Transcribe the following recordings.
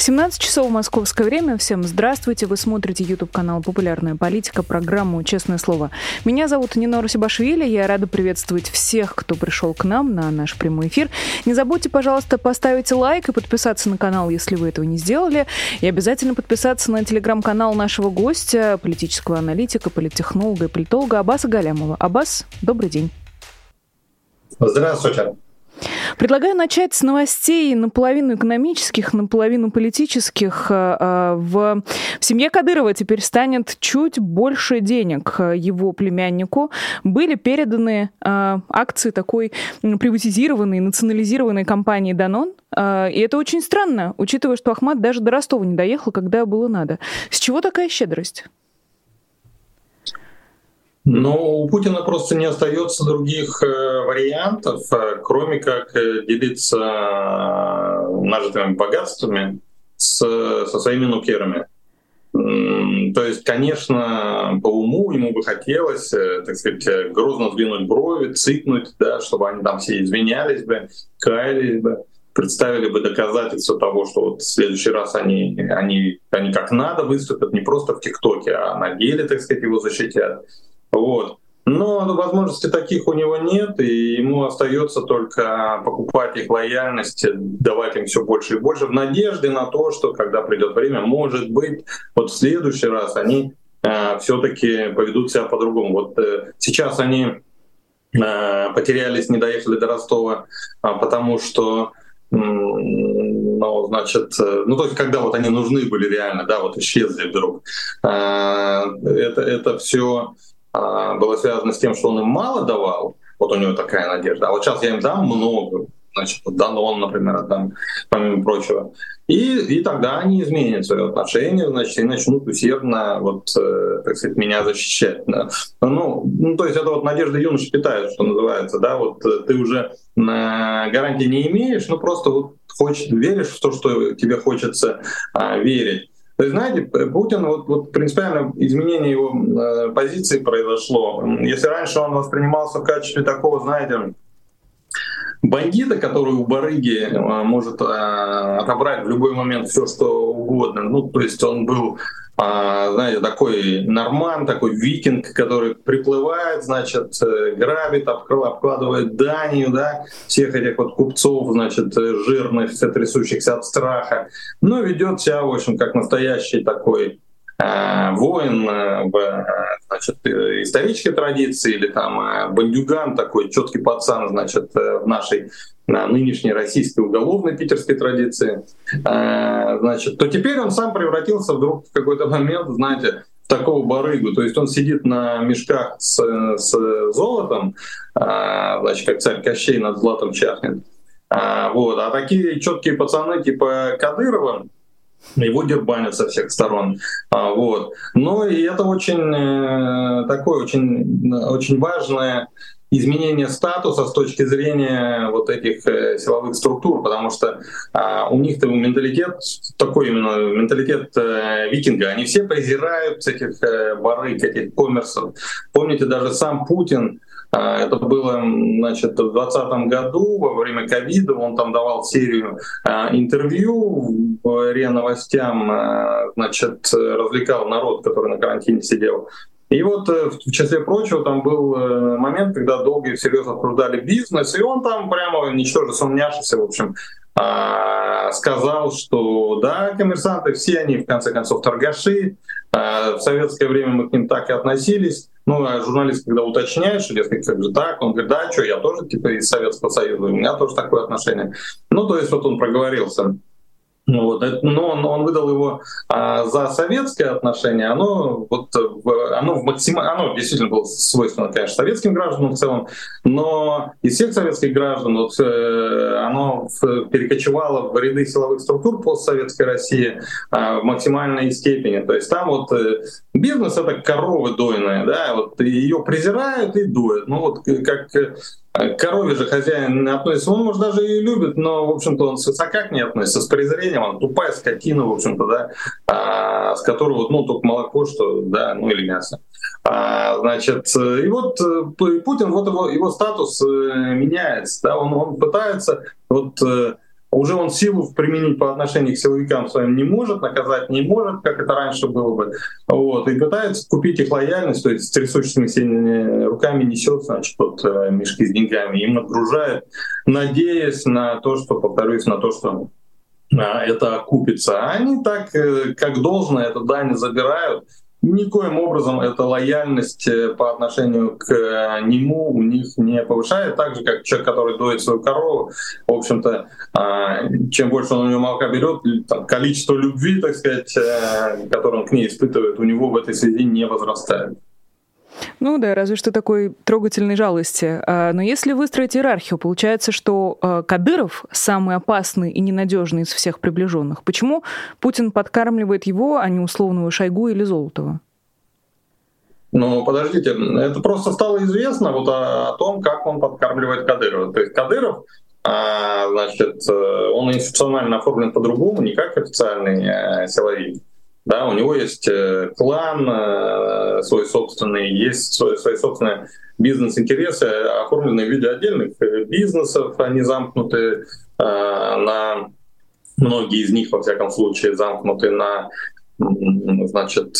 17 часов московское время. Всем здравствуйте. Вы смотрите YouTube канал «Популярная политика», программу «Честное слово». Меня зовут Нина Русибашвили. Я рада приветствовать всех, кто пришел к нам на наш прямой эфир. Не забудьте, пожалуйста, поставить лайк и подписаться на канал, если вы этого не сделали. И обязательно подписаться на телеграм-канал нашего гостя, политического аналитика, политтехнолога и политолога Аббаса Галямова. Аббас, добрый день. Здравствуйте. Предлагаю начать с новостей наполовину экономических, наполовину политических. Э, э, в, семье Кадырова теперь станет чуть больше денег его племяннику. Были переданы э, акции такой приватизированной, национализированной компании «Данон». И это очень странно, учитывая, что Ахмад даже до Ростова не доехал, когда было надо. С чего такая щедрость? Но у Путина просто не остается других э, вариантов, э, кроме как э, делиться нажитыми богатствами с, со своими нукерами. То есть, конечно, по уму ему бы хотелось, так сказать, грозно сдвинуть брови, цикнуть, да, чтобы они там все извинялись бы, каялись бы, представили бы доказательства того, что вот в следующий раз они, они, они как надо выступят, не просто в ТикТоке, а на деле, так сказать, его защитят. Вот. Но возможности таких у него нет, и ему остается только покупать их лояльность, давать им все больше и больше, в надежде на то, что когда придет время, может быть, вот в следующий раз они э, все-таки поведут себя по-другому. Вот э, сейчас они э, потерялись, не доехали до Ростова, э, потому что ну, значит, э, ну, то есть, когда вот они нужны были реально, да, вот исчезли вдруг. Э, это, это все было связано с тем, что он им мало давал, вот у него такая надежда, а вот сейчас я им дам много, значит, Данон, например, отдам, помимо прочего. И, и тогда они изменят свое отношение, значит, и начнут усердно, вот, э, так сказать, меня защищать. Да. Ну, ну, то есть это вот надежда юноши питает, что называется, да, вот э, ты уже э, гарантии не имеешь, ну просто вот хочешь, веришь в то, что тебе хочется э, верить. То есть, знаете, Путин, вот, вот принципиально изменение его э, позиции произошло. Если раньше он воспринимался в качестве такого, знаете, бандита, который у барыги э, может э, отобрать в любой момент все, что угодно. Ну, то есть он был знаете, такой норман, такой викинг, который приплывает, значит, э, грабит, обкладывает данью, да, всех этих вот купцов, значит, э, жирных, трясущихся от страха, но ведет себя, в общем, как настоящий такой э, воин в значит, исторической традиции или там бандюган такой четкий пацан значит в нашей на нынешней российской уголовной питерской традиции, э, значит, то теперь он сам превратился вдруг в какой-то момент, знаете, такого барыгу. То есть он сидит на мешках с, с золотом, э, значит, как царь Кощей над златом чахнет. А, вот. а такие четкие пацаны типа Кадырова, его дербанят со всех сторон. А, вот. Но и это очень э, такое очень, очень важное изменение статуса с точки зрения вот этих э, силовых структур, потому что а, у них менталитет такой именно менталитет э, викинга. Они все презирают этих э, барыг, этих коммерсов. Помните, даже сам Путин а, это было значит, в 2020 году, во время ковида, он там давал серию а, интервью в РИА новостям, а, значит, развлекал народ, который на карантине сидел. И вот э, в числе прочего там был э, момент, когда долго и всерьез обсуждали бизнес, и он там прямо, ничтоже сомнявшийся, в общем, а, сказал, что да, коммерсанты все они в конце концов торгаши, а, в советское время мы к ним так и относились. Ну, а журналист, когда уточняет, что, дескать, как же так, он говорит, да, что, я тоже, типа, из Советского Союза, у меня тоже такое отношение. Ну, то есть вот он проговорился. Вот, но он, он выдал его а, за советское отношение, оно, вот, в, оно, в максим... оно действительно было свойственно, конечно, советским гражданам в целом, но из всех советских граждан вот, э, оно в, перекочевало в ряды силовых структур постсоветской России а, в максимальной степени. То есть там вот э, бизнес — это коровы дойная, да, вот ее презирают и дуют. Ну вот как корове же хозяин относится, он, может, даже и любит, но, в общем-то, он свысока к ней относится, с презрением, он тупая скотина, в общем-то, да. А, с которого ну только молоко, что да, ну или мясо. А, значит, и вот Путин, вот его, его статус меняется, да, он, он пытается вот уже он силу применить по отношению к силовикам своим не может, наказать не может, как это раньше было бы. Вот, и пытается купить их лояльность, то есть с трясущимися руками несет, значит, вот, э, мешки с деньгами, им нагружает, надеясь на то, что, повторюсь, на то, что а, это окупится. А они так, э, как должно, это дань забирают, никоим образом эта лояльность э, по отношению к э, нему у них не повышает, так же как человек, который доит свою корову, в общем-то, а, чем больше он у нее молока берет, количество любви, так сказать, э, которое он к ней испытывает, у него в этой связи не возрастает. Ну да, разве что такой трогательной жалости. А, но если выстроить иерархию, получается, что а, Кадыров самый опасный и ненадежный из всех приближенных. Почему Путин подкармливает его, а не условного Шойгу или Золотого? Ну, подождите, это просто стало известно вот о, о том, как он подкармливает Кадырова. То есть Кадыров, а, значит, э, он институционально оформлен по-другому, не как официальный а, силовик. Да, у него есть э, клан э, свой собственный, есть свои, свои собственные бизнес-интересы, оформленные в виде отдельных э, бизнесов, они замкнуты на многие из них, во всяком случае, замкнуты на, значит,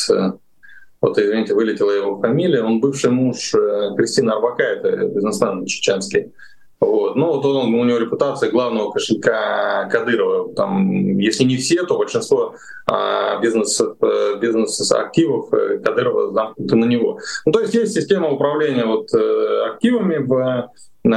вот, извините, вылетела его фамилия, он бывший муж Кристины Арбака, это бизнесмен чеченский. Вот. Ну, вот он, у него репутация главного кошелька Кадырова. Там, если не все, то большинство а, бизнес, бизнес активов э, Кадырова замкнуты на него. Ну, то есть есть система управления вот, э, активами, в,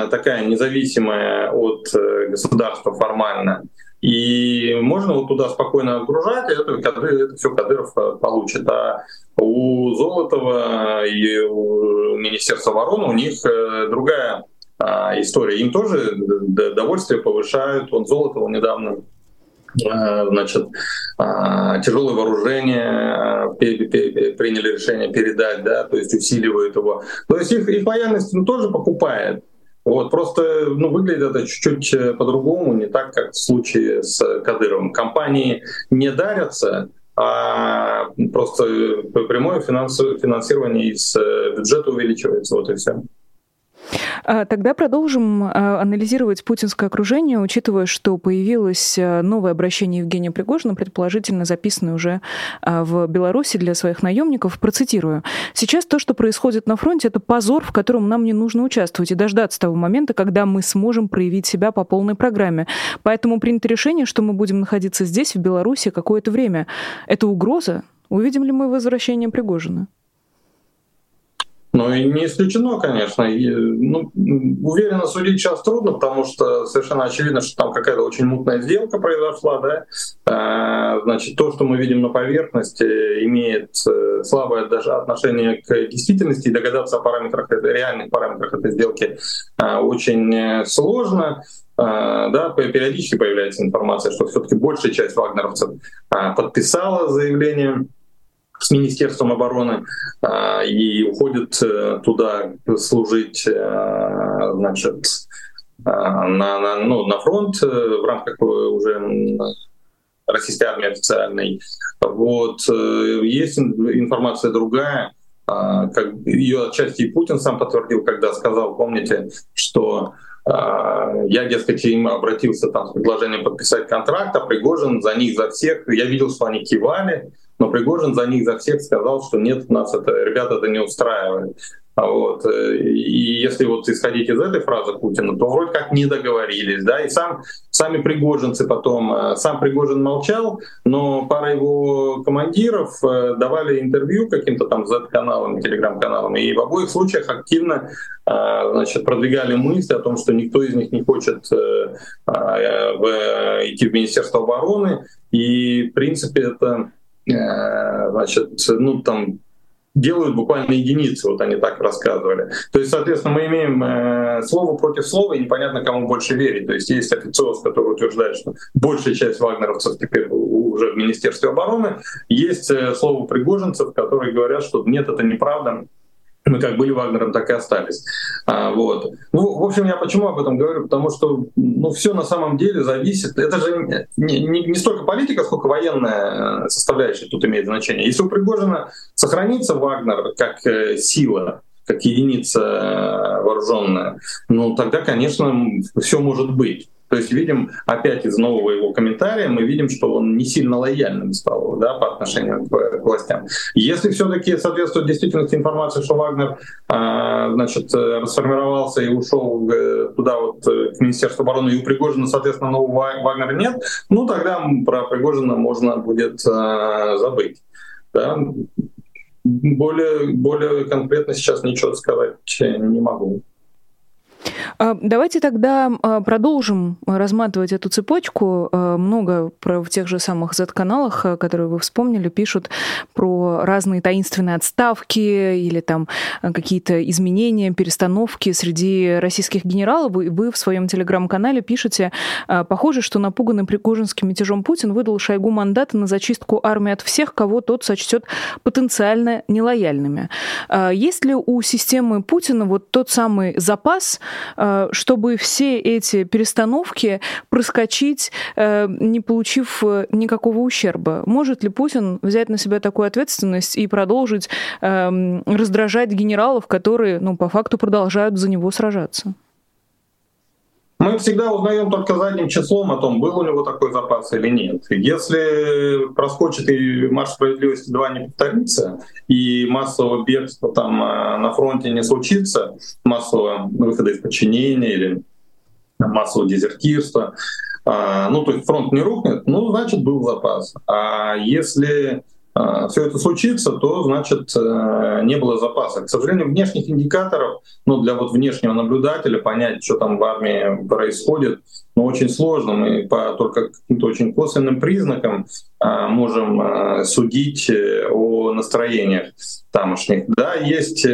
такая независимая от э, государства формально. И можно вот туда спокойно отгружать, и это, это все Кадыров получит. А у Золотова и у Министерства обороны у них другая а, история. Им тоже довольствие повышают. Он Золотого недавно а, значит, а, тяжелое вооружение приняли решение передать, да, то есть усиливают его. То есть их, их лояльность ну, тоже покупает. Вот, просто ну, выглядит это чуть-чуть э, по-другому, не так, как в случае с Кадыровым. Компании не дарятся, а просто прямое финансирование из э, бюджета увеличивается, вот и все. А, тогда продолжим а, анализировать путинское окружение, учитывая, что появилось а, новое обращение Евгения Пригожина, предположительно записанное уже в Беларуси для своих наемников. Процитирую. «Сейчас то, что происходит на фронте, это позор, в котором нам не нужно участвовать и дождаться того момента, когда мы сможем проявить себя по полной программе. Поэтому принято решение, что мы будем находиться здесь, в Беларуси, какое-то время. Это угроза? Увидим ли мы возвращение Пригожина?» Ну и не исключено, конечно. И, ну, уверенно судить сейчас трудно, потому что совершенно очевидно, что там какая-то очень мутная сделка произошла. Да? А, значит, то, что мы видим на поверхности, имеет э, слабое даже отношение к действительности, и догадаться о параметрах, реальных параметрах этой сделки а, очень э, сложно. Uh, да, периодически появляется информация, что все-таки большая часть вагнеровцев uh, подписала заявление с Министерством обороны а, и уходит э, туда служить, э, значит, а, на, на, ну, на фронт э, в рамках уже российской армии официальной. Вот. Есть информация другая, а, как ее отчасти и Путин сам подтвердил, когда сказал, помните, что я, дескать, им обратился там с предложением подписать контракт, а Пригожин за них, за всех, я видел, что они кивали, но Пригожин за них, за всех сказал, что нет, нас это, ребята, это не устраивает. А вот. Э, и если вот исходить из этой фразы Путина, то вроде как не договорились. Да? И сам, сами пригожинцы потом, э, сам Пригожин молчал, но пара его командиров э, давали интервью каким-то там Z-каналам, телеграм-каналам, и в обоих случаях активно значит, продвигали мысли о том, что никто из них не хочет идти в Министерство обороны. И, в принципе, это значит, ну там делают буквально единицы, вот они так рассказывали. То есть, соответственно, мы имеем э, слово против слова, и непонятно, кому больше верить. То есть есть официоз, который утверждает, что большая часть вагнеровцев теперь уже в Министерстве обороны. Есть э, слово пригожинцев, которые говорят, что нет, это неправда, мы как были Вагнером, так и остались. А, вот. Ну, в общем, я почему об этом говорю? Потому что ну, все на самом деле зависит. Это же не, не, не столько политика, сколько военная составляющая тут имеет значение. Если у Пригожина сохранится Вагнер как э, сила, как единица э, вооруженная, ну тогда, конечно, все может быть. То есть видим опять из нового его комментария, мы видим, что он не сильно лояльным стал да, по отношению к, властям. Если все-таки соответствует действительности информация, что Вагнер а, значит, расформировался и ушел туда вот к Министерству обороны, и у Пригожина, соответственно, нового Вагнера нет, ну тогда про Пригожина можно будет а, забыть. Да? Более, более конкретно сейчас ничего сказать не могу. А, давайте тогда а, продолжим разматывать эту цепочку. А, много про, в тех же самых Z-каналах, которые вы вспомнили, пишут про разные таинственные отставки или там какие-то изменения, перестановки среди российских генералов. И вы в своем телеграм-канале пишете, похоже, что напуганный Пригожинским мятежом Путин выдал Шойгу мандаты на зачистку армии от всех, кого тот сочтет потенциально нелояльными. Есть ли у системы Путина вот тот самый запас, чтобы все эти перестановки проскочить, э, не получив э, никакого ущерба. Может ли Путин взять на себя такую ответственность и продолжить эм, раздражать генералов, которые, ну, по факту продолжают за него сражаться? Мы всегда узнаем только задним числом о том, был у него такой запас или нет. Если проскочит и марш справедливости 2 не повторится, и массового бегства там э, на фронте не случится, массового выхода из подчинения или массового дезертирства, а, ну, то есть фронт не рухнет, ну, значит, был запас. А если все это случится, то значит э, не было запаса. К сожалению, внешних индикаторов, ну для вот внешнего наблюдателя понять, что там в армии происходит, ну, очень сложно. Мы по только каким-то очень косвенным признакам а, можем а, судить э, о настроениях тамошних. Да, есть э,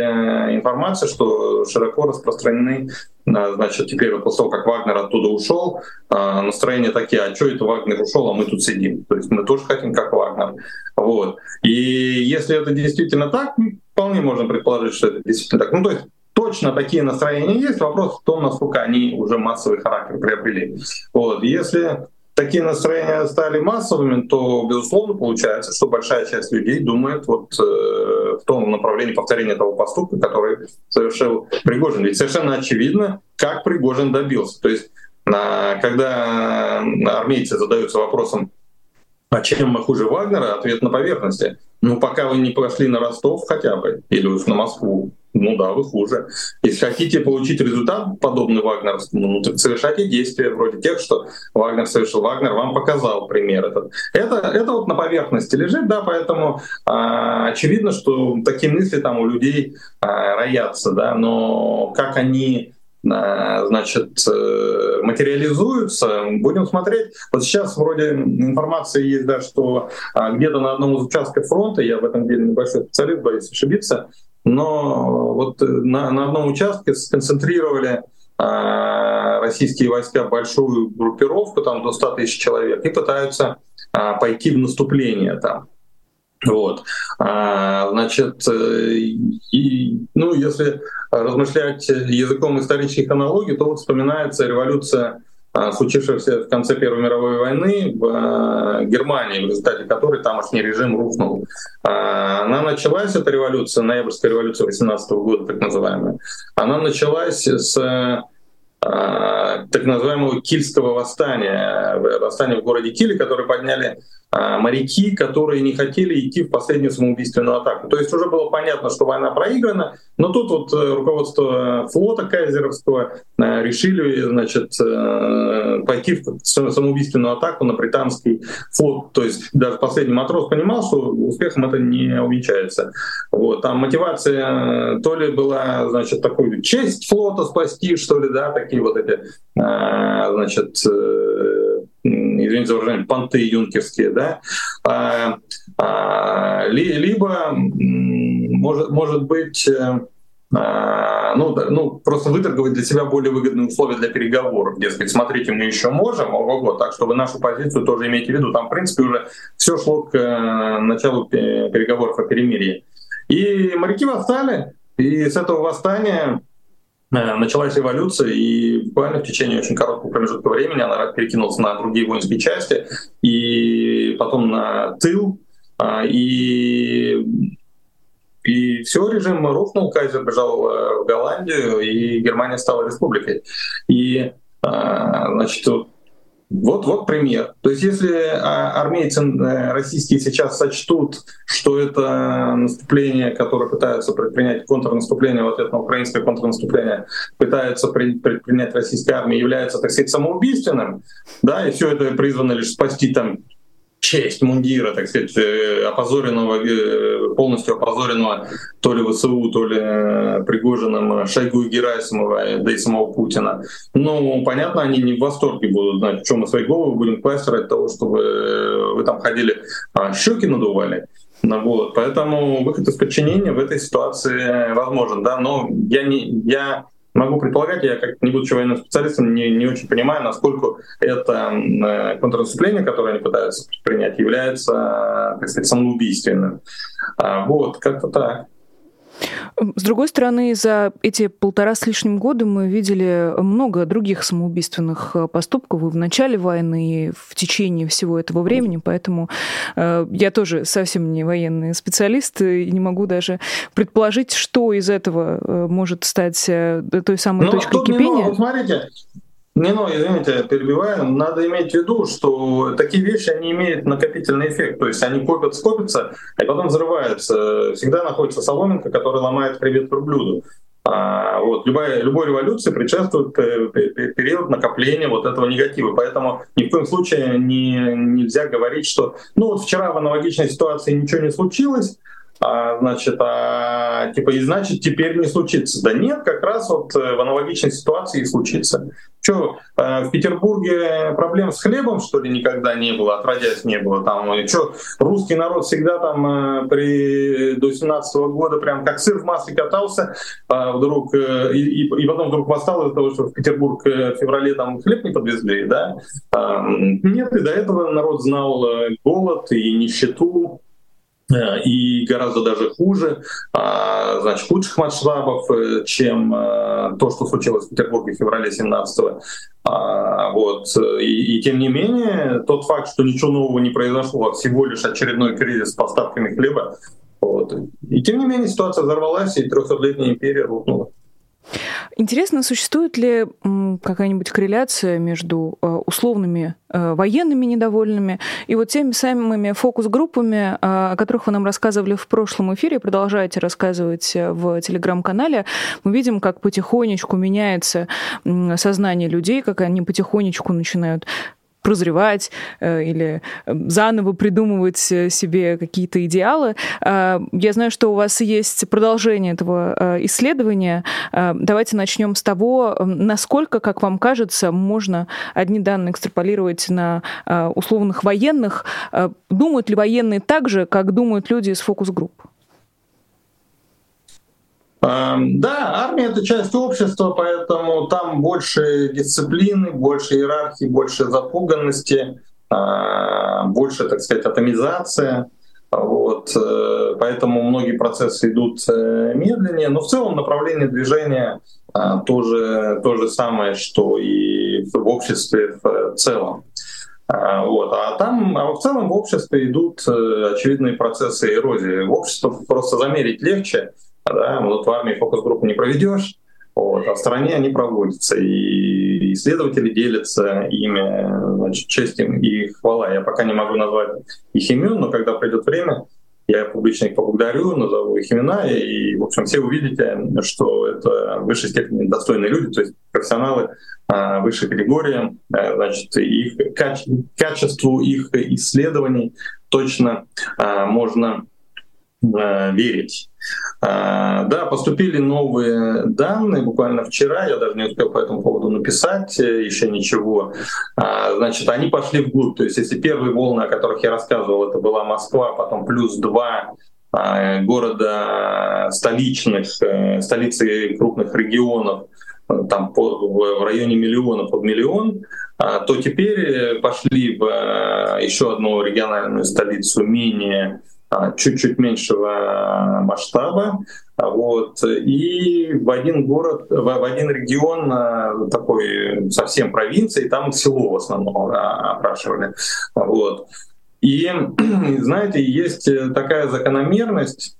информация, что широко распространены значит, теперь вот после того, как Вагнер оттуда ушел, настроения такие, а что это Вагнер ушел, а мы тут сидим. То есть мы тоже хотим, как Вагнер. Вот. И если это действительно так, вполне можно предположить, что это действительно так. Ну, то есть точно такие настроения есть. Вопрос в том, насколько они уже массовый характер приобрели. Вот. Если такие настроения стали массовыми, то, безусловно, получается, что большая часть людей думает вот э, в том направлении повторения того поступка, который совершил Пригожин. Ведь совершенно очевидно, как Пригожин добился. То есть, э, когда армейцы задаются вопросом, а чем мы хуже Вагнера? Ответ на поверхности. Ну, пока вы не пошли на Ростов хотя бы, или уж на Москву, ну да, вы хуже. Если хотите получить результат, подобный вагнеровскому, ну так совершайте действия вроде тех, что Вагнер совершил. Вагнер вам показал пример этот. Это, это вот на поверхности лежит, да, поэтому а, очевидно, что такие мысли там у людей а, роятся, да, но как они а, значит, э, материализуются, будем смотреть. Вот сейчас вроде информация есть, да, что а, где-то на одном из участков фронта, я в этом деле небольшой специалист, боюсь ошибиться, но вот на, на одном участке сконцентрировали а, российские войска большую группировку, там до 100 тысяч человек, и пытаются пойти в наступление там. Вот. А, значит, э, и, ну, если размышлять языком исторических аналогий, то вот вспоминается революция, а, случившаяся в конце Первой мировой войны в а, Германии, в результате которой тамошний режим рухнул. Она началась, эта революция, ноябрьская революция 18 года, так называемая, она началась с так называемого Кильского восстания, восстания в городе Киле, которое подняли а, моряки, которые не хотели идти в последнюю самоубийственную атаку. То есть уже было понятно, что война проиграна, но тут вот э, руководство флота Кайзеровского э, решили значит, э, пойти в самоубийственную атаку на британский флот. То есть даже последний матрос понимал, что успехом это не увенчается. Вот. Там мотивация то ли была значит, такой честь флота спасти, что ли, да, такие вот эти значит, извините за выражение, понты юнкерские, да, а, а, ли, либо может, может быть э, а, ну, ну, просто выторговать для себя более выгодные условия для переговоров. Дескать, смотрите, мы еще можем, ого-го, так что вы нашу позицию тоже имейте в виду. Там, в принципе, уже все шло к э, началу переговоров о перемирии. И моряки восстали, И с этого восстания началась эволюция, и буквально в течение очень короткого промежутка времени она перекинулась на другие воинские части, и потом на тыл, а, и и все, режим рухнул, Кайзер бежал э, в Голландию, и Германия стала республикой. И, значит, вот, вот пример. То есть если а, армейцы э, российские сейчас сочтут, что это наступление, которое пытаются предпринять контрнаступление, вот это украинское контрнаступление, пытаются предпринять российская армия, является, так сказать, самоубийственным, да, и все это призвано лишь спасти там честь мундира, так сказать, э, опозоренного, э, полностью опозоренного то ли ВСУ, то ли э, Пригожиным Шойгу и Герасимова, да и самого Путина. Ну, понятно, они не в восторге будут знать, в чем мы свои головы будем класть ради того, чтобы вы там ходили, а, щеки надували. Ну, вот. Поэтому выход из подчинения в этой ситуации возможен. Да? Но я, не, я Могу предполагать, я как не будучи военным специалистом, не, не очень понимаю, насколько это э, контрнаступление, которое они пытаются принять, является, так сказать, самоубийственным. А, вот, как-то так. С другой стороны, за эти полтора с лишним года мы видели много других самоубийственных э, поступков и в начале войны, и в течение всего этого времени, поэтому э, я тоже совсем не военный специалист и не могу даже предположить, что из этого э, может стать э, той самой ну, точкой кипения. Ну, смотрите, не, ну, извините, перебиваю. Надо иметь в виду, что такие вещи, они имеют накопительный эффект. То есть они копятся, копятся, и потом взрываются. Всегда находится соломинка, которая ломает хребет верблюду. А, вот, любая, любой революции предшествует э, период накопления вот этого негатива. Поэтому ни в коем случае не, нельзя говорить, что ну вот вчера в аналогичной ситуации ничего не случилось, а, значит, а, типа, и значит, теперь не случится. Да нет, как раз вот э, в аналогичной ситуации и случится. Что, э, в Петербурге проблем с хлебом, что ли, никогда не было, отродясь не было там. Что, русский народ всегда там э, при, до 17 -го года прям как сыр в масле катался, а вдруг, и, и, потом вдруг восстал из-за того, что в Петербург в феврале там хлеб не подвезли, да? Нет, и до этого народ знал голод и нищету, и гораздо даже хуже, а, значит, худших масштабов, э, чем э, то, что случилось в Петербурге в феврале 17-го. А, вот. И, и тем не менее, тот факт, что ничего нового не произошло, а всего лишь очередной кризис с поставками хлеба, вот. и тем не менее ситуация взорвалась, и трехсотлетняя империя рухнула. Интересно, существует ли какая-нибудь корреляция между э, условными э, военными недовольными и вот теми самыми фокус-группами, э, о которых вы нам рассказывали в прошлом эфире, продолжаете рассказывать в телеграм-канале. Мы видим, как потихонечку меняется сознание людей, как они потихонечку начинают прозревать э, или э, заново придумывать э, себе какие-то идеалы. Я знаю, что у вас есть продолжение этого исследования. Давайте начнем с того, насколько, как вам кажется, можно одни данные экстраполировать на условных военных. Думают ли военные так же, как думают люди из фокус-групп? Эм, да, армия это часть общества, поэтому там больше дисциплины, больше иерархии, больше запуганности, э, больше, так сказать, атомизация. Вот, э, поэтому многие процессы идут э, медленнее, но в целом направление движения тоже то же самое, что и в обществе в целом. Вот. А там, а в целом в обществе идут очевидные процессы эрозии. Общество просто замерить легче, да, вот в армии фокус-группу не проведешь, вот, а в стране они проводятся, и исследователи делятся ими, значит, честь им и хвала. Я пока не могу назвать их имен, но когда придет время, я публично их поблагодарю, назову их имена, и, в общем, все увидите, что это в высшей степени достойные люди, то есть профессионалы а, высшей категории, а, значит, их каче- качеству их исследований точно а, можно а, верить. А, да, поступили новые данные буквально вчера, я даже не успел по этому поводу написать э, еще ничего. А, значит, они пошли вглубь. То есть если первые волны, о которых я рассказывал, это была Москва, потом плюс два а, города столичных, э, столицы крупных регионов, э, там в районе миллиона под миллион, то теперь пошли в еще одну региональную столицу менее чуть-чуть меньшего масштаба. Вот. И в один город, в один регион а, такой совсем провинции, там село в основном а, опрашивали. Вот. И, знаете, есть такая закономерность,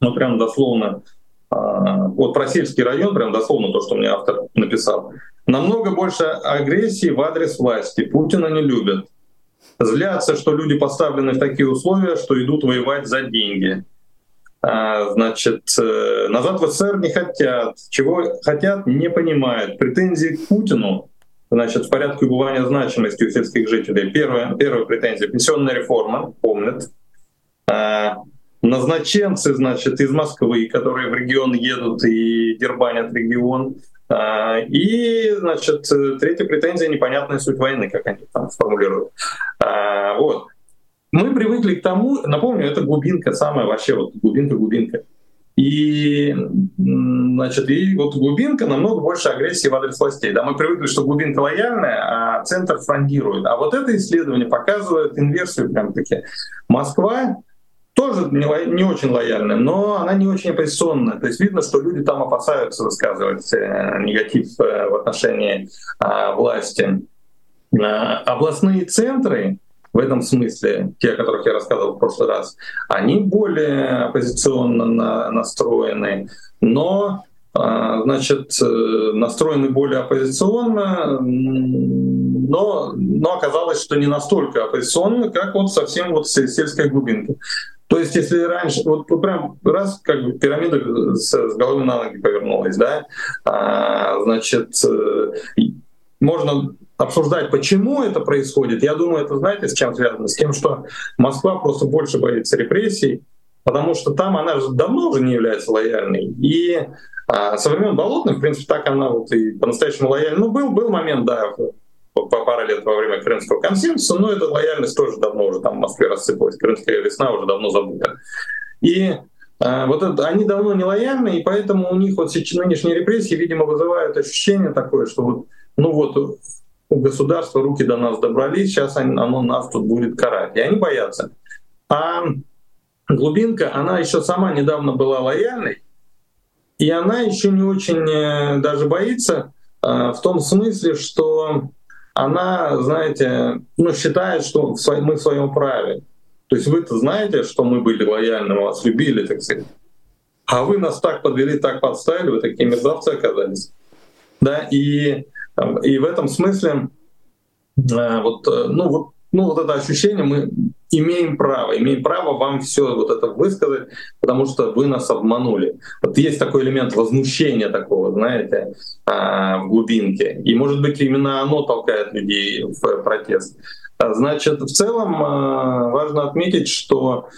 ну прям дословно, вот про сельский район, прям дословно то, что мне автор написал. Намного больше агрессии в адрес власти. Путина не любят. Злятся, что люди поставлены в такие условия, что идут воевать за деньги. А, значит, э, назад в СССР не хотят. Чего хотят, не понимают. Претензии к Путину значит, в порядке убывания значимости у сельских жителей. Первая, первая претензия — пенсионная реформа, помнят. А, назначенцы, значит, из Москвы, которые в регион едут и дербанят регион. А, и, значит, третья претензия — непонятная суть войны, как они там формулируют. А, вот. Мы привыкли к тому, напомню, это глубинка самая вообще, вот глубинка-глубинка. И, значит, и вот глубинка намного больше агрессии в адрес властей. Да, мы привыкли, что глубинка лояльная, а центр фрондирует. А вот это исследование показывает инверсию прям таки. Москва тоже не, не очень лояльная, но она не очень оппозиционная. То есть видно, что люди там опасаются высказывать э, негатив э, в отношении э, власти. Э, областные центры в этом смысле, те, о которых я рассказывал в прошлый раз, они более оппозиционно на, настроены, но э, значит, э, настроены более оппозиционно, но, но оказалось, что не настолько оппозиционно, как вот совсем вот сельская глубинка. То есть, если раньше, вот прям раз как бы пирамида с, с головы на ноги повернулась, да, а, значит, э, можно обсуждать, почему это происходит. Я думаю, это знаете, с чем связано? С тем, что Москва просто больше боится репрессий, потому что там она же давно уже не является лояльной. И а, со времен Болотных, в принципе, так она вот и по-настоящему лояльна. Ну, был, был момент, да, по пару лет во время Крымского консенсуса, но эта лояльность тоже давно уже там в Москве рассыпалась. Крымская весна уже давно забыта. И э, вот это, они давно не лояльны, и поэтому у них вот сейчас нынешние репрессии, видимо, вызывают ощущение такое, что вот, ну вот у государства руки до нас добрались, сейчас оно нас тут будет карать. И они боятся. А глубинка, она еще сама недавно была лояльной, и она еще не очень э, даже боится э, в том смысле, что она, знаете, ну, считает, что мы в своем праве. То есть вы-то знаете, что мы были лояльны, мы вас любили, так сказать. А вы нас так подвели, так подставили, вы такие мерзавцы оказались. Да, и, и в этом смысле э, вот, э, ну, вот ну, вот это ощущение мы имеем право, имеем право вам все вот это высказать, потому что вы нас обманули. Вот есть такой элемент возмущения такого, знаете, а, в глубинке. И, может быть, именно оно толкает людей в протест. А, значит, в целом а, важно отметить, что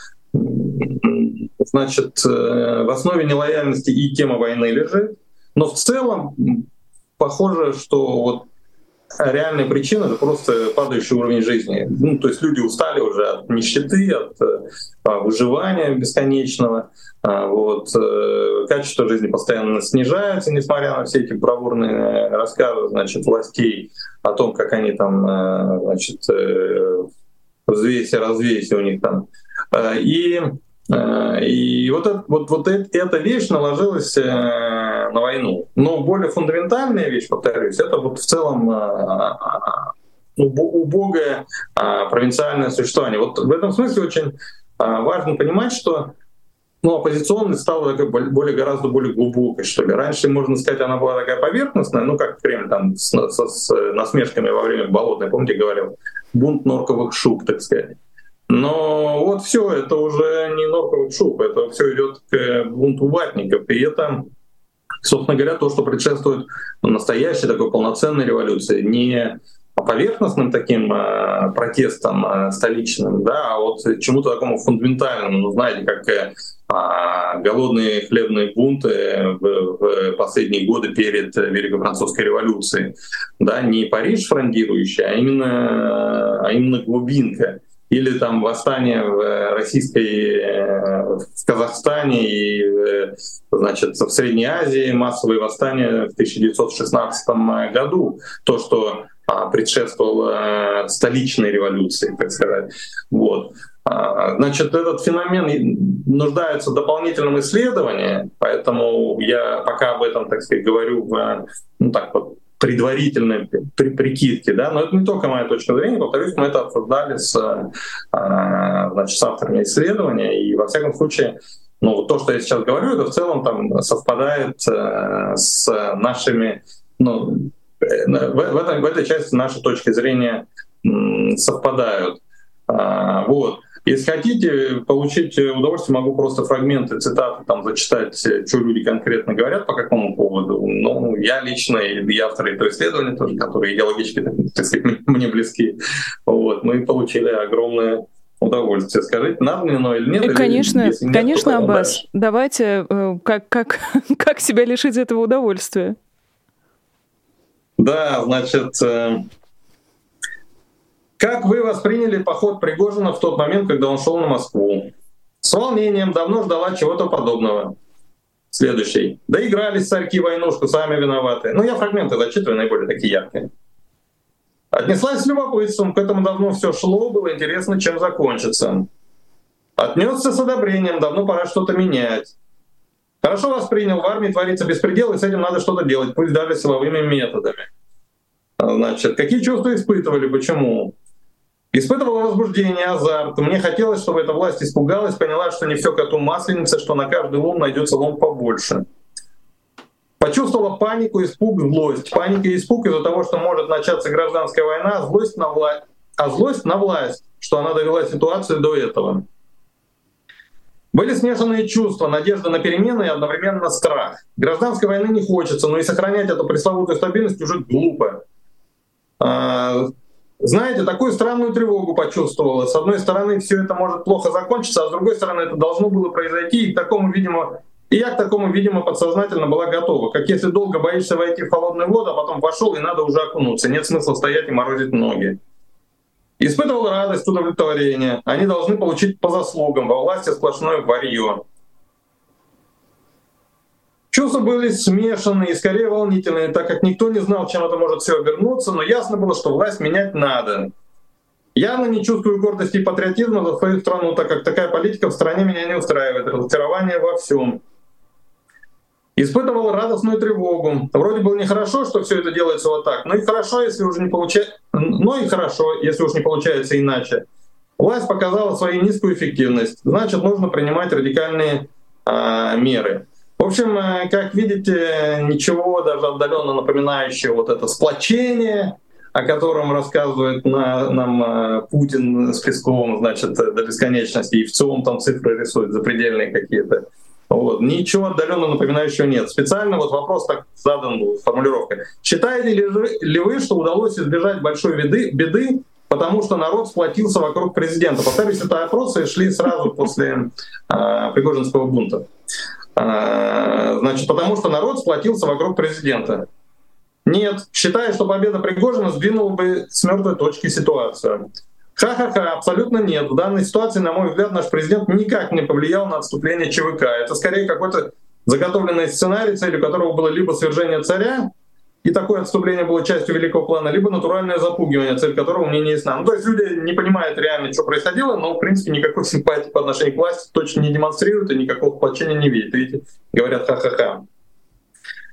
значит, э, в основе нелояльности и тема войны лежит, но в целом похоже, что вот реальная причина — это просто падающий уровень жизни. Ну, то есть люди устали уже от нищеты, от а, выживания бесконечного. А, вот. Э, качество жизни постоянно снижается, несмотря на все эти бравурные рассказы значит, властей о том, как они там э, значит, э, взвесе, развесе у них там. И Э, и вот, это, вот, вот эта вещь наложилась э, на войну. Но более фундаментальная вещь, повторюсь, это вот в целом э, убогое провинциальное существование. Вот в этом смысле очень важно понимать, что ну, оппозиционность стала такой более, гораздо более глубокой, что ли. Раньше, можно сказать, она была такая поверхностная, ну, как Кремль там с, с, с насмешками во время Болотной, помните, говорил, бунт норковых шуб, так сказать. Но вот все, это уже не норковый шуб, это все идет к бунту ватников. И это, собственно говоря, то, что предшествует настоящей такой полноценной революции. Не поверхностным таким э, протестом э, столичным, да, а вот чему-то такому фундаментальному, ну, знаете, как э, а, голодные хлебные бунты в, в последние годы перед Великой Французской революцией. Да, не Париж фрондирующий, а именно, а именно глубинка или там восстание в э, российской, э, в Казахстане и э, значит, в Средней Азии, массовые восстания в 1916 году. То, что а, предшествовало столичной революции, так сказать. Вот. А, значит, этот феномен нуждается в дополнительном исследовании, поэтому я пока об этом, так сказать, говорю ну, так вот, предварительной при, прикидке, да, но это не только моя точка зрения, повторюсь, мы это обсуждали с, а, значит, с авторами исследования, и во всяком случае, ну, то, что я сейчас говорю, это в целом там совпадает э, с нашими, ну, э, в, в, этом, в этой части наши точки зрения совпадают. А, вот. Если хотите получить удовольствие, могу просто фрагменты, цитаты там зачитать, что люди конкретно говорят по какому поводу. Ну, я лично и авторы этого исследования тоже, которые идеологически, так сказать, мне близки. Вот. Мы получили огромное удовольствие. Скажите, надо мне оно или нет? Конечно, или, нет, конечно, Аббас. Дальше. Давайте, э, как, как, как себя лишить этого удовольствия? Да, значит, э, как вы восприняли поход Пригожина в тот момент, когда он шел на Москву? С волнением давно ждала чего-то подобного. Следующий. Доигрались царьки войнушку, сами виноваты. Ну, я фрагменты зачитываю, наиболее такие яркие. Отнеслась с любопытством, к этому давно все шло, было интересно, чем закончится. Отнесся с одобрением, давно пора что-то менять. Хорошо воспринял, в армии творится беспредел, и с этим надо что-то делать, пусть даже силовыми методами. Значит, какие чувства испытывали, почему? Испытывала возбуждение, азарт. Мне хотелось, чтобы эта власть испугалась, поняла, что не все коту масленица, что на каждый лом найдется лом побольше. Почувствовала панику, испуг, злость. Паника и испуг из-за того, что может начаться гражданская война, а злость на власть, а злость на власть, что она довела ситуацию до этого. Были смешанные чувства, надежда на перемены и одновременно страх. Гражданской войны не хочется, но и сохранять эту пресловутую стабильность уже глупо. Знаете, такую странную тревогу почувствовала. С одной стороны, все это может плохо закончиться, а с другой стороны, это должно было произойти, и к такому, видимо, и я к такому, видимо, подсознательно была готова. Как если долго боишься войти в холодную воду, а потом вошел и надо уже окунуться. Нет смысла стоять и морозить ноги. Испытывал радость, удовлетворение. Они должны получить по заслугам. Во власти сплошное варье. Чувства были смешанные и скорее волнительные, так как никто не знал, чем это может все обернуться, но ясно было, что власть менять надо. Явно не чувствую гордости и патриотизма за свою страну, так как такая политика в стране меня не устраивает. Разочарование во всем. Испытывал радостную тревогу. Вроде было нехорошо, что все это делается вот так, но и хорошо, если уже не получается, но и хорошо, если уж не получается иначе. Власть показала свою низкую эффективность, значит, нужно принимать радикальные а, меры. В общем, э, как видите, ничего даже отдаленно напоминающего вот это сплочение, о котором рассказывает на, нам э, Путин с Песковым, значит, до бесконечности, и в целом там цифры рисует запредельные какие-то. Вот. Ничего отдаленно напоминающего нет. Специально вот вопрос так задан был, формулировка. Считаете ли вы, что удалось избежать большой беды, беды, потому что народ сплотился вокруг президента? Повторюсь, это опросы шли сразу после э, Пригожинского бунта. Э, значит, потому что народ сплотился вокруг президента. Нет, считаю, что победа Пригожина сдвинула бы с мертвой точки ситуацию. Ха-ха-ха, абсолютно нет. В данной ситуации, на мой взгляд, наш президент никак не повлиял на отступление ЧВК. Это скорее какой-то заготовленный сценарий, целью которого было либо свержение царя, и такое отступление было частью великого плана, либо натуральное запугивание, цель которого мне не ясна. Ну, то есть люди не понимают реально, что происходило, но, в принципе, никакой симпатии по отношению к власти точно не демонстрируют и никакого сплочения не видят. Видите, говорят ха-ха-ха.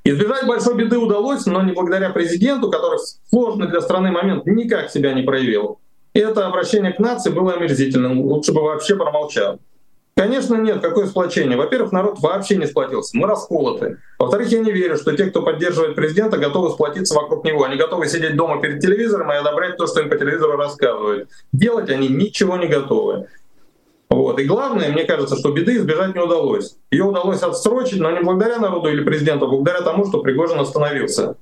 Избежать большой беды удалось, но не благодаря президенту, который в сложный для страны момент никак себя не проявил. И это обращение к нации было омерзительным. Лучше бы вообще промолчал. Конечно, нет. Какое сплочение? Во-первых, народ вообще не сплотился. Мы расколоты. Во-вторых, я не верю, что те, кто поддерживает президента, готовы сплотиться вокруг него. Они готовы сидеть дома перед телевизором и одобрять то, что им по телевизору рассказывают. Делать они ничего не готовы. Вот. И главное, мне кажется, что беды избежать не удалось. Ее удалось отсрочить, но не благодаря народу или президенту, а благодаря тому, что Пригожин остановился.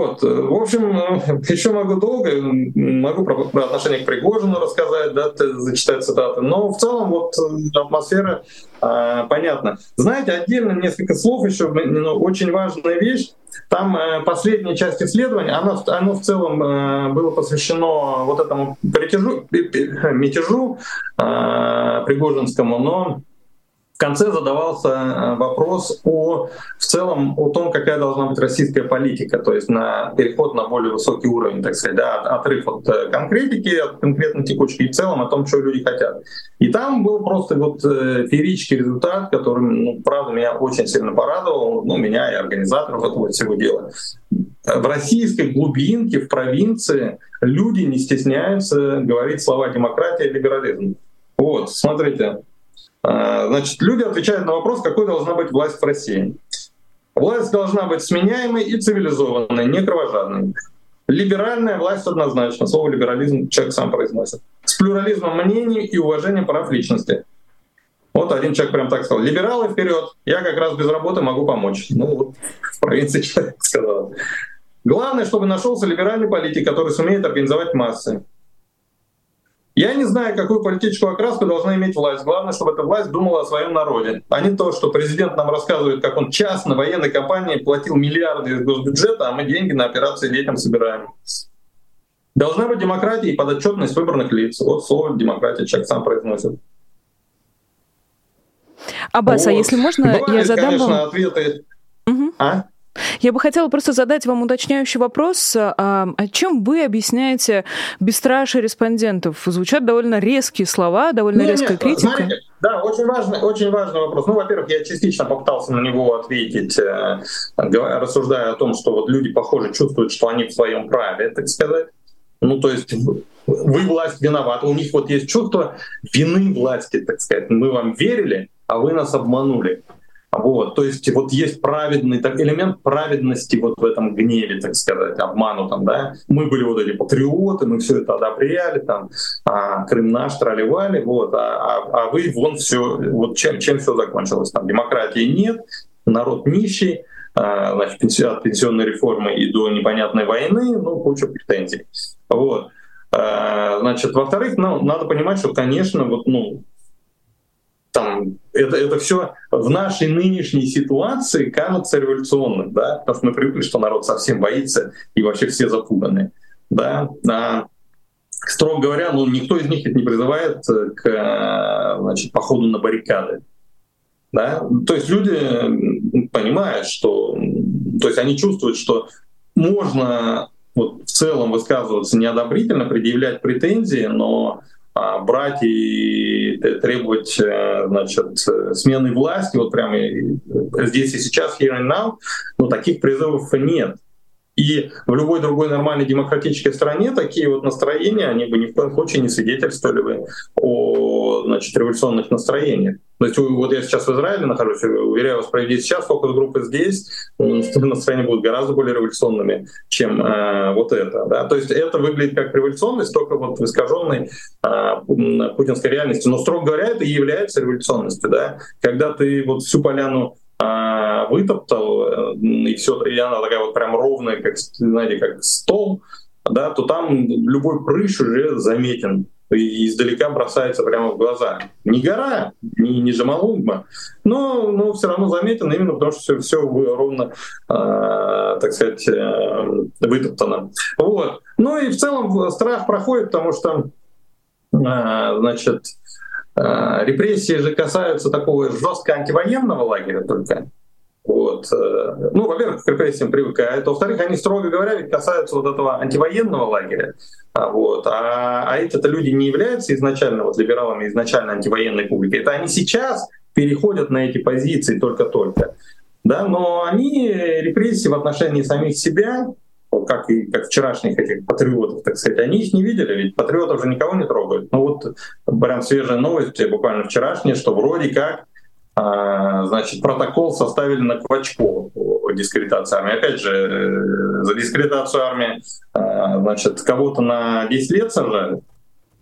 Вот. Э, в общем, э, еще могу долго, могу про, про отношение к Пригожину рассказать, да, зачитать цитаты, но в целом вот э, атмосфера а, понятна. Знаете, отдельно несколько слов еще, ну, очень важная вещь. Там э, последняя часть исследования, оно, оно в целом э, было посвящено вот этому притяжу, мятежу э, Пригожинскому, но конце задавался э, вопрос о в целом о том, какая должна быть российская политика, то есть на переход на более высокий уровень, так сказать, да, отрыв от э, конкретики, от конкретной текучки и в целом о том, что люди хотят. И там был просто вот э, феерический результат, который, ну, правда, меня очень сильно порадовал, ну, меня и организаторов этого всего дела. В российской глубинке, в провинции люди не стесняются говорить слова демократия и либерализм. Вот, смотрите, значит, люди отвечают на вопрос, какой должна быть власть в России. Власть должна быть сменяемой и цивилизованной, не кровожадной. Либеральная власть однозначно. Слово либерализм человек сам произносит. С плюрализмом мнений и уважением прав личности. Вот один человек прям так сказал. Либералы вперед, я как раз без работы могу помочь. Ну вот в провинции человек сказал. Главное, чтобы нашелся либеральный политик, который сумеет организовать массы. Я не знаю, какую политическую окраску должна иметь власть. Главное, чтобы эта власть думала о своем народе, а не то, что президент нам рассказывает, как он частно военной компании платил миллиарды из госбюджета, а мы деньги на операции детям собираем. Должна быть демократия и подотчетность выбранных лиц. Вот слово демократия человек сам произносит. Аббас, вот. а если можно, Бывает, я задам конечно, вам... ответы. Угу. А? Я бы хотела просто задать вам уточняющий вопрос. А, о чем вы объясняете бесстрашие респондентов? Звучат довольно резкие слова, довольно нет, резкая нет, критика. Смотрите, да, очень важный, очень важный вопрос. Ну, во-первых, я частично попытался на него ответить, э, рассуждая о том, что вот люди, похоже, чувствуют, что они в своем праве, так сказать. Ну, то есть вы, власть, виноваты. У них вот есть чувство вины власти, так сказать. Мы вам верили, а вы нас обманули. Вот, то есть вот есть праведный так, элемент праведности вот в этом гневе, так сказать, обману там, да. Мы были вот эти патриоты, мы все это одобряли, там, а, Крым наш, тролливали, вот, а, а, а вы вон все, вот чем, чем все закончилось, там, демократии нет, народ нищий, а, значит, от пенсионной реформы и до непонятной войны, ну, куча претензий. Вот. А, значит, во-вторых, ну, надо понимать, что, конечно, вот, ну, там, это, это все в нашей нынешней ситуации кажется революционным, да, потому что мы привыкли, что народ совсем боится и вообще все запуганы. Да. А, строго говоря, ну, никто из них не призывает к значит, походу на баррикады. Да? То есть люди понимают, что... То есть они чувствуют, что можно вот, в целом высказываться неодобрительно, предъявлять претензии, но брать и требовать э, значит, смены власти, вот прямо здесь и сейчас, here and now, но таких призывов нет. И в любой другой нормальной демократической стране такие вот настроения, они бы ни в коем случае не свидетельствовали бы о значит, революционных настроениях. То есть вот я сейчас в Израиле нахожусь, уверяю вас, проведите сейчас фокус-группы здесь, настроения будут гораздо более революционными, чем э, вот это. Да? То есть это выглядит как революционность, только вот в искаженной э, путинской реальности. Но, строго говоря, это и является революционностью. Да? Когда ты вот всю поляну вытоптал, э, и все, и она такая вот прям ровная, как, знаете, как стол, да, то там любой прыщ уже заметен и издалека бросается прямо в глаза. Не гора, не, не Жамалунгма, но, но все равно заметен именно потому, что все, все ровно, э, так сказать, э, вытоптано. Вот. Ну и в целом страх проходит, потому что, э, значит, Э, репрессии же касаются такого жестко антивоенного лагеря только. Вот. Э, ну, во-первых, к репрессиям привыкают. Во-вторых, они, строго говоря, ведь касаются вот этого антивоенного лагеря. А, вот. А, а эти-то люди не являются изначально вот, либералами, изначально антивоенной публикой. Это они сейчас переходят на эти позиции только-только. Да? Но они репрессии в отношении самих себя как и как вчерашних этих патриотов, так сказать, они их не видели, ведь патриотов же никого не трогают. Ну вот прям свежая новость, буквально вчерашняя, что вроде как а, значит, протокол составили на Квачко о дискредитации армии. Опять же, э, за дискредитацию армии а, значит, кого-то на 10 лет сажали,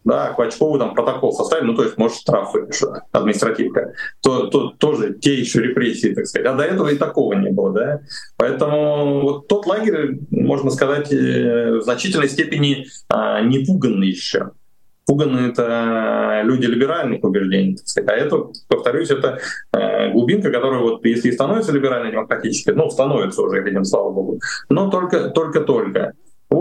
да, Квачкову там протокол составили, ну то есть, может, штраф выпишут, административка, то, то тоже те еще репрессии, так сказать. А до этого и такого не было, да. Поэтому вот тот лагерь, можно сказать, э, в значительной степени а, не пуганный еще. Пуганы — это люди либеральных убеждений, так сказать. А это, повторюсь, это э, глубинка, которая вот если и становится либерально-демократической, ну, становится уже, видим, слава богу, но только-только-только.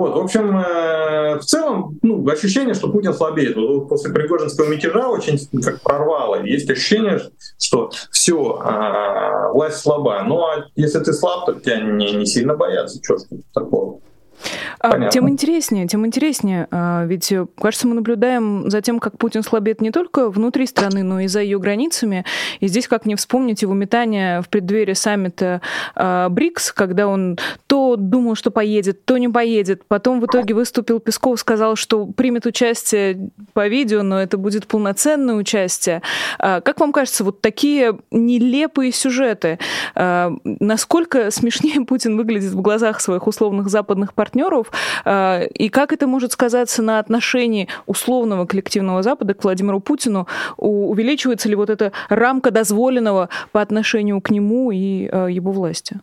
Вот, в общем, э, в целом, ну, ощущение, что Путин слабеет. Вот после Пригожинского мятежа очень как прорвало. Есть ощущение, что все, а, власть слаба. Ну, а если ты слаб, то тебя не, не сильно боятся. Что ж такого? А, Понятно. Тем интереснее, тем интереснее. А, ведь, э, кажется, мы наблюдаем за тем, как Путин слабеет не только внутри страны, но и за ее границами. И здесь, как не вспомнить его метание в преддверии саммита а, БРИКС, когда он то думал, что поедет, то не поедет. Потом в итоге выступил Песков, сказал, что примет участие по видео, но это будет полноценное участие. Как вам кажется, вот такие нелепые сюжеты, насколько смешнее Путин выглядит в глазах своих условных западных партнеров, партнеров, э, и как это может сказаться на отношении условного коллективного Запада к Владимиру Путину? Увеличивается ли вот эта рамка дозволенного по отношению к нему и э, его власти?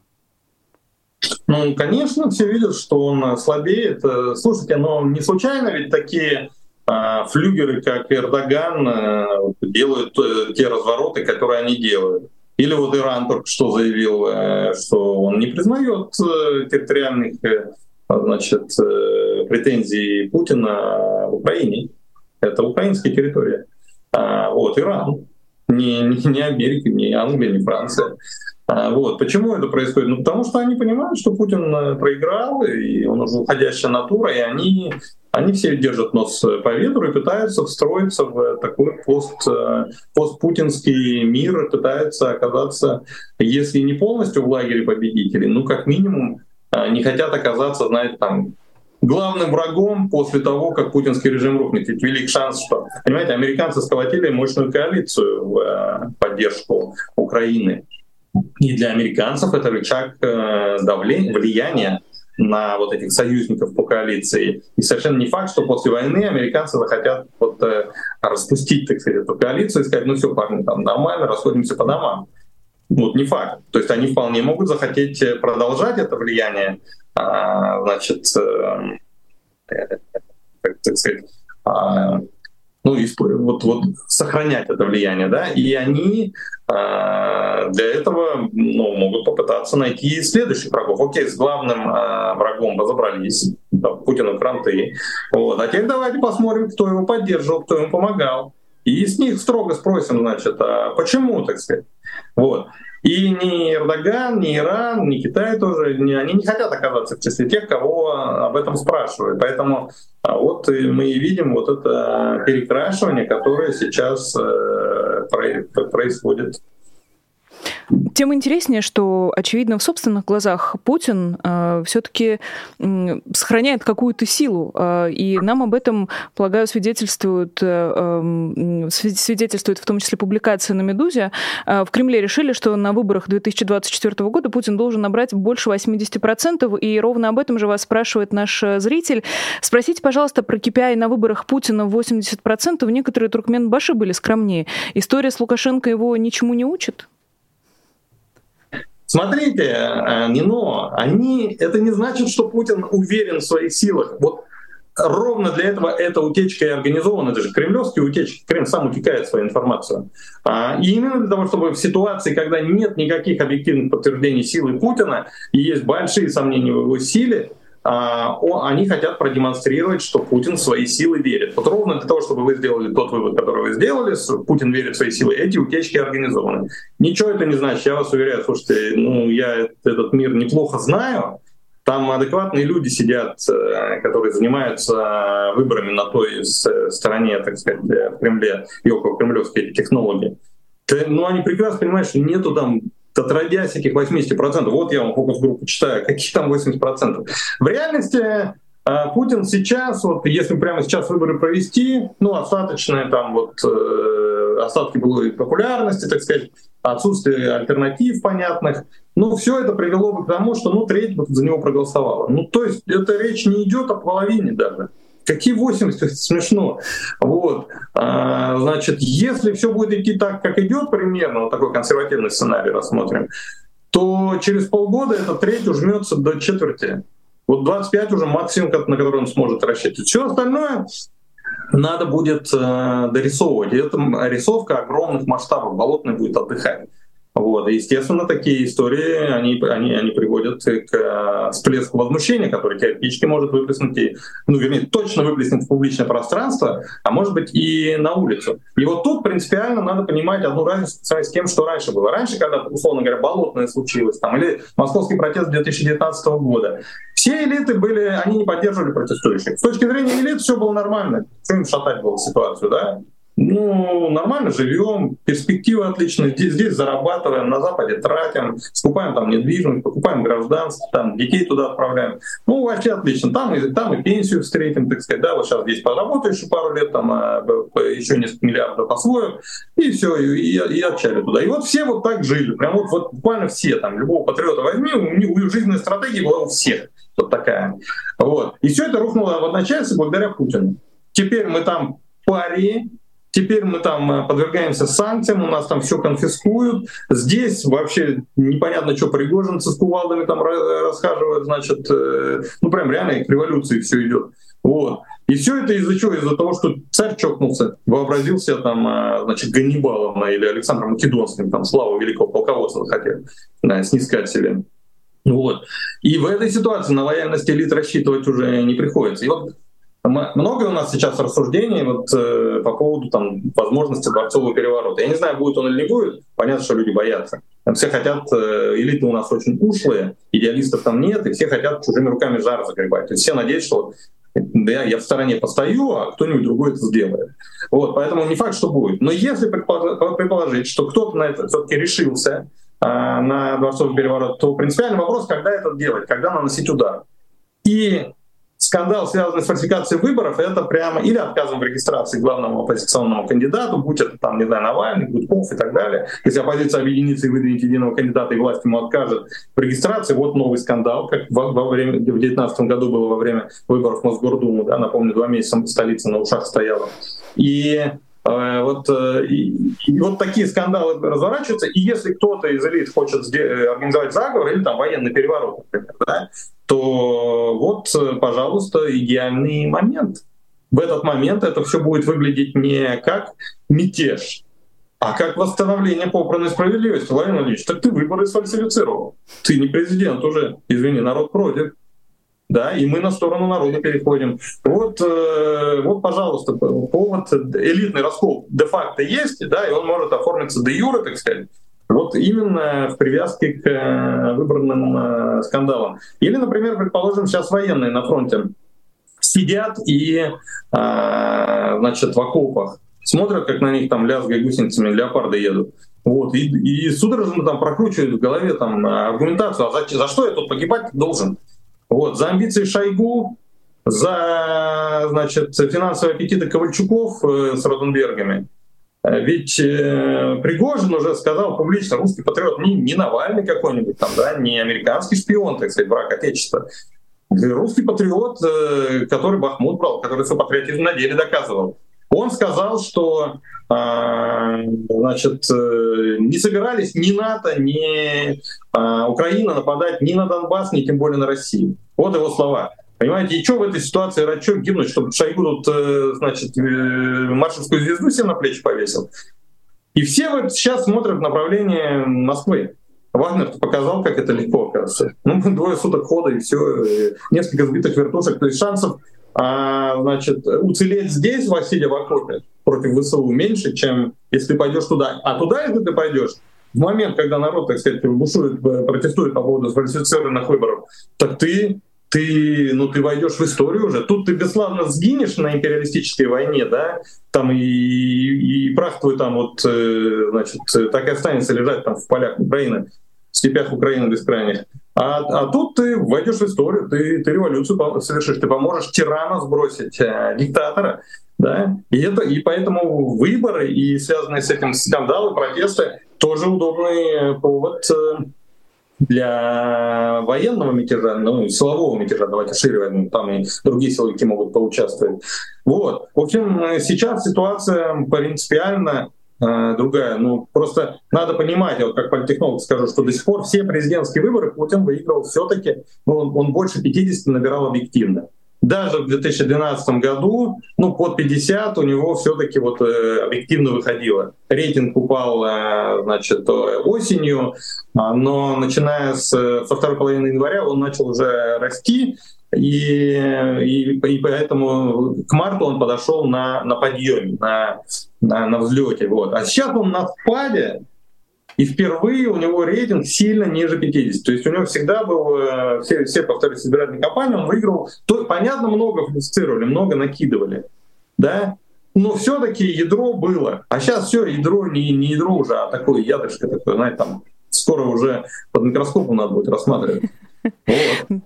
Ну, конечно, все видят, что он слабеет. Э, слушайте, но не случайно ведь такие флюгеры, как Эрдоган, делают те развороты, которые они делают. Или вот Иран только что заявил, что он не признает территориальных значит, э, претензии Путина в Украине. Это украинская территория. А, вот, Иран. Не, не, не Америка, не Англия, не Франция. А, вот. Почему это происходит? Ну, потому что они понимают, что Путин э, проиграл, и он уже уходящая натура, и они, они все держат нос по ветру и пытаются встроиться в такой пост, э, постпутинский мир, пытаются оказаться, если не полностью в лагере победителей, ну, как минимум, не хотят оказаться, знаете, там главным врагом после того, как путинский режим рухнет. Ведь велик шанс, что, понимаете, американцы сколотили мощную коалицию в э, поддержку Украины. И для американцев это рычаг э, давления, влияния на вот этих союзников по коалиции. И совершенно не факт, что после войны американцы захотят вот, э, распустить, так сказать, эту коалицию и сказать, ну все, парни, там нормально, расходимся по домам. Вот не факт. То есть они вполне могут захотеть э, продолжать это влияние, а, значит, эм, э, как так сказать, а, ну, вот, вот сохранять это влияние, да, и они э, для этого ну, могут попытаться найти следующих врагов. Окей, с главным э, врагом разобрались, да, Путин и Кранты, вот, а теперь давайте посмотрим, кто его поддерживал, кто ему помогал. И с них строго спросим, значит, а почему, так сказать. Вот. И ни Эрдоган, ни Иран, ни Китай тоже, ни, они не хотят оказаться в числе тех, кого об этом спрашивают. Поэтому а, вот мы и видим вот это перекрашивание, которое сейчас э, происходит тем интереснее, что, очевидно, в собственных глазах Путин э, все-таки э, сохраняет какую-то силу. Э, и нам об этом, полагаю, свидетельствуют, э, э, свидетельствует в том числе публикация на «Медузе». Э, в Кремле решили, что на выборах 2024 года Путин должен набрать больше 80%. И ровно об этом же вас спрашивает наш зритель. Спросите, пожалуйста, про KPI на выборах Путина 80%. Некоторые туркменбаши были скромнее. История с Лукашенко его ничему не учит? Смотрите, э, Нино, они, это не значит, что Путин уверен в своих силах. Вот ровно для этого эта утечка и организована. Это же кремлевские утечки. Кремль сам утекает свою информацию. А, и именно для того, чтобы в ситуации, когда нет никаких объективных подтверждений силы Путина и есть большие сомнения в его силе, они хотят продемонстрировать, что Путин в свои силы верит. Вот ровно для того, чтобы вы сделали тот вывод, который вы сделали, Путин верит в свои силы, эти утечки организованы. Ничего это не значит. Я вас уверяю, слушайте, ну я этот мир неплохо знаю, там адекватные люди сидят, э, которые занимаются выборами на той стороне, так сказать, в Кремле и около кремлевские технологии. Ну, они прекрасно понимают, что нету там отродясь этих 80%, вот я вам фокус-группу читаю, какие там 80%. В реальности а, Путин сейчас, вот если прямо сейчас выборы провести, ну, остаточные там вот э, остатки былой популярности, так сказать, отсутствие альтернатив понятных, ну, все это привело бы к тому, что, ну, треть бы за него проголосовала. Ну, то есть эта речь не идет о половине даже. Какие 80? Это смешно. Вот. А, значит, если все будет идти так, как идет примерно, вот такой консервативный сценарий рассмотрим, то через полгода эта треть ужмется до четверти. Вот 25 уже максимум, на который он сможет рассчитывать. Все остальное надо будет э, дорисовывать. И эта рисовка огромных масштабов. Болотный будет отдыхать. Вот. Естественно, такие истории, они, они, они приводят к э, всплеску возмущения, который теоретически может выплеснуть, и, ну, вернее, точно выплеснуть в публичное пространство, а может быть и на улицу. И вот тут принципиально надо понимать одну разницу с тем, что раньше было. Раньше, когда, условно говоря, болотное случилось, там, или московский протест 2019 года, все элиты были, они не поддерживали протестующих. С точки зрения элит все было нормально. Что им шатать было ситуацию, да? Ну, нормально живем, перспективы отличные, здесь, здесь зарабатываем, на Западе тратим, скупаем там недвижимость, покупаем гражданство, там детей туда отправляем. Ну, вообще отлично. Там и, там и пенсию встретим, так сказать, да, вот сейчас здесь поработаешь еще пару лет, там а, еще несколько миллиардов освоим, и все, и, и, и отчали туда. И вот все вот так жили, прям вот, вот буквально все, там, любого патриота возьми, у, у жизненной стратегии была у всех вот такая. Вот. И все это рухнуло в одночасье благодаря Путину. Теперь мы там пари, Теперь мы там э, подвергаемся санкциям, у нас там все конфискуют. Здесь вообще непонятно, что пригожинцы с кувалдами там расхаживают, значит, э, ну прям реально к революции все идет. Вот. И все это из-за чего? Из-за того, что царь чокнулся, вообразился там, э, значит, Ганнибалом или Александром Македонским, там, славу великого полководца хотел да, снискать себе. Вот. И в этой ситуации на лояльность элит рассчитывать уже не приходится. И вот много у нас сейчас рассуждений вот, э, по поводу там, возможности дворцового переворота. Я не знаю, будет он или не будет. Понятно, что люди боятся. Все хотят, э, элиты у нас очень ушлые, идеалистов там нет, и все хотят чужими руками жар загребать. То есть все надеются, что да, я в стороне постою, а кто-нибудь другой это сделает. Вот, поэтому не факт, что будет. Но если предположить, что кто-то на это все-таки решился, а, на дворцовый переворот, то принципиальный вопрос, когда это делать, когда наносить удар. И скандал, связанный с фальсификацией выборов, это прямо или отказом в регистрации главному оппозиционному кандидату, будь это там, не знаю, Навальный, Гудков и так далее. Если оппозиция объединится и выдвинет единого кандидата, и власть ему откажет в регистрации, вот новый скандал, как во, во время, в 2019 году было во время выборов в Мосгордуму, да, напомню, два месяца столица на ушах стояла. И вот, э, и, и вот такие скандалы разворачиваются, и если кто-то из элит хочет э, организовать заговор или там военный переворот, например, да, то вот, пожалуйста, идеальный момент. В этот момент это все будет выглядеть не как мятеж, а как восстановление попранной справедливости. Владимир Владимирович, так ты выборы сфальсифицировал. Ты не президент уже. Извини, народ против. Да, и мы на сторону народа переходим. Вот, э, вот, пожалуйста, повод, элитный раскол де-факто есть, да, и он может оформиться де юре, так сказать, вот именно в привязке к э, выбранным э, скандалам. Или, например, предположим, сейчас военные на фронте сидят и, э, значит, в окопах смотрят, как на них там лязгая гусеницами леопарды едут. Вот, и, и судорожно там прокручивают в голове там аргументацию, а за, за что я тут погибать должен? Вот, за амбиции Шойгу, за, значит, финансовые аппетиты Ковальчуков э, с Роденбергами, Э, ведь э, Пригожин уже сказал публично, русский патриот не, не Навальный какой-нибудь там, да, не американский шпион, так сказать, враг Отечества. Русский патриот, э, который Бахмут брал, который свой патриотизм на деле доказывал. Он сказал, что э, значит, э, не собирались ни НАТО, ни э, Украина нападать ни на Донбасс, ни тем более на Россию. Вот его слова. Понимаете, и что в этой ситуации Рачок гибнуть, чтобы Шойгу тут, э, значит, э, маршальскую звезду себе на плечи повесил? И все вот сейчас смотрят в направлении Москвы. Вагнер показал, как это легко, оказывается. Ну, двое суток хода и все, несколько сбитых вертушек. То есть шансов а, значит, уцелеть здесь, Василия в окопе, против ВСУ меньше, чем если ты пойдешь туда. А туда, если ты пойдешь, в момент, когда народ, так сказать, бушует, протестует по поводу сфальсифицированных выборов, так ты ты, ну, ты войдешь в историю уже. Тут ты бесславно сгинешь на империалистической войне, да, там и, и прах твой там вот, э, значит, так и останется лежать там в полях Украины, в степях Украины бескрайних. А, а тут ты войдешь в историю, ты, ты революцию совершишь, ты поможешь тирана сбросить, э, диктатора, да, и, это, и поэтому выборы и связанные с этим скандалы, протесты тоже удобный повод э, для военного мятежа, ну, силового мятежа, давайте шире там и другие силовики могут поучаствовать. Вот. В общем, сейчас ситуация принципиально э, другая. Ну, просто надо понимать, я вот как политтехнолог скажу, что до сих пор все президентские выборы Путин выиграл все таки ну, он, он больше 50 набирал объективно. Даже в 2012 году, ну, под 50 у него все-таки вот э, объективно выходило. Рейтинг упал, э, значит, осенью, а, но начиная с, со второй половины января он начал уже расти, и, и, и поэтому к марту он подошел на, на подъеме, на, на, на взлете. Вот. А сейчас он на спаде, и впервые у него рейтинг сильно ниже 50. То есть у него всегда был, э, все, все повторюсь, избирательные кампании, он выиграл. То, понятно, много фальсифицировали, много накидывали. Да? Но все-таки ядро было. А сейчас все, ядро не, не ядро уже, а такое ядышко такое, знаете, там скоро уже под микроскопом надо будет рассматривать. Вот.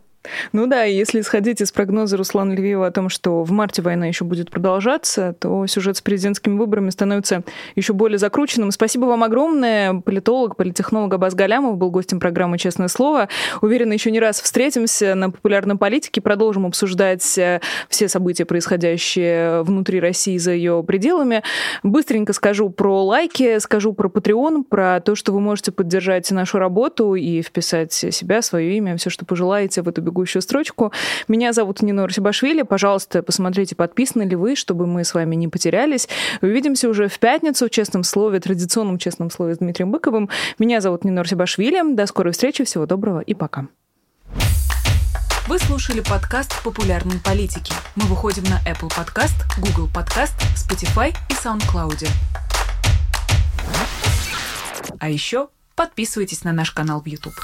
Ну да, если исходить из прогноза Руслана Львиева о том, что в марте война еще будет продолжаться, то сюжет с президентскими выборами становится еще более закрученным. Спасибо вам огромное. Политолог, политтехнолог Абаз Галямов был гостем программы «Честное слово». Уверена, еще не раз встретимся на популярной политике, продолжим обсуждать э, все события, происходящие внутри России за ее пределами. Быстренько скажу про лайки, скажу про Patreon, про то, что вы можете поддержать нашу работу и вписать себя, свое имя, все, что пожелаете в эту бегущую строчку. Меня зовут Нина Русибашвили. Пожалуйста, посмотрите, подписаны ли вы, чтобы мы с вами не потерялись. Увидимся уже в пятницу в честном слове, традиционном честном слове с Дмитрием Быковым. Меня зовут Нина Русибашвили. До скорой встречи. Всего доброго и пока. Вы слушали подкаст «Популярные политики». Мы выходим на Apple Podcast, Google Podcast, Spotify и SoundCloud. А еще подписывайтесь на наш канал в YouTube.